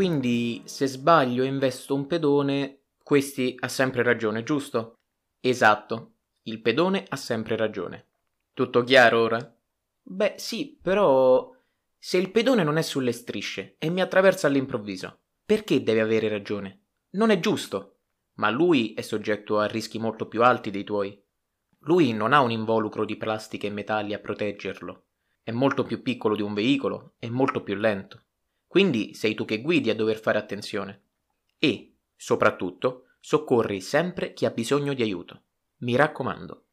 Quindi se sbaglio e investo un pedone, questi ha sempre ragione, giusto? Esatto, il pedone ha sempre ragione. Tutto chiaro ora? Beh, sì, però se il pedone non è sulle strisce e mi attraversa all'improvviso, perché deve avere ragione? Non è giusto. Ma lui è soggetto a rischi molto più alti dei tuoi. Lui non ha un involucro di plastica e metalli a proteggerlo. È molto più piccolo di un veicolo e molto più lento. Quindi sei tu che guidi a dover fare attenzione. E, soprattutto, soccorri sempre chi ha bisogno di aiuto. Mi raccomando.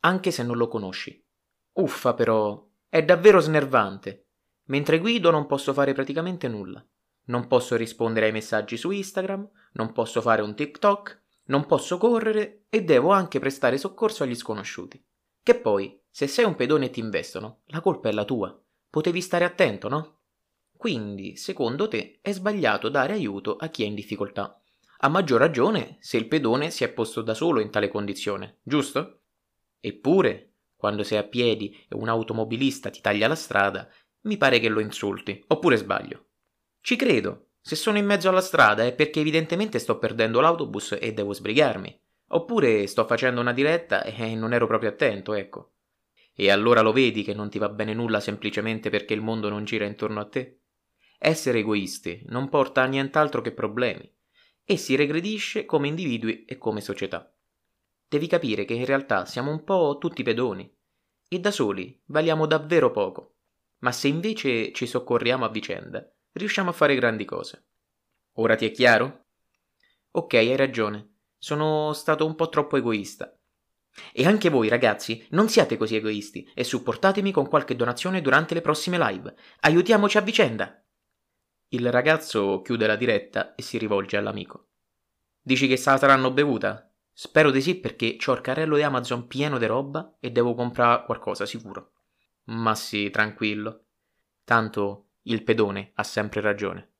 Anche se non lo conosci. Uffa però, è davvero snervante. Mentre guido non posso fare praticamente nulla. Non posso rispondere ai messaggi su Instagram, non posso fare un TikTok, non posso correre e devo anche prestare soccorso agli sconosciuti. Che poi, se sei un pedone e ti investono, la colpa è la tua. Potevi stare attento, no? Quindi, secondo te, è sbagliato dare aiuto a chi è in difficoltà. A maggior ragione se il pedone si è posto da solo in tale condizione, giusto? Eppure, quando sei a piedi e un automobilista ti taglia la strada, mi pare che lo insulti, oppure sbaglio. Ci credo. Se sono in mezzo alla strada è perché evidentemente sto perdendo l'autobus e devo sbrigarmi. Oppure sto facendo una diretta e non ero proprio attento, ecco. E allora lo vedi che non ti va bene nulla semplicemente perché il mondo non gira intorno a te? Essere egoisti non porta a nient'altro che problemi e si regredisce come individui e come società. Devi capire che in realtà siamo un po' tutti pedoni e da soli valiamo davvero poco. Ma se invece ci soccorriamo a vicenda, riusciamo a fare grandi cose. Ora ti è chiaro? Ok, hai ragione. Sono stato un po' troppo egoista. E anche voi, ragazzi, non siate così egoisti e supportatemi con qualche donazione durante le prossime live. Aiutiamoci a vicenda! Il ragazzo chiude la diretta e si rivolge all'amico. Dici che se la saranno bevuta? Spero di sì perché c'ho il carrello di Amazon pieno di roba e devo comprare qualcosa sicuro. Ma sì, tranquillo. Tanto il pedone ha sempre ragione.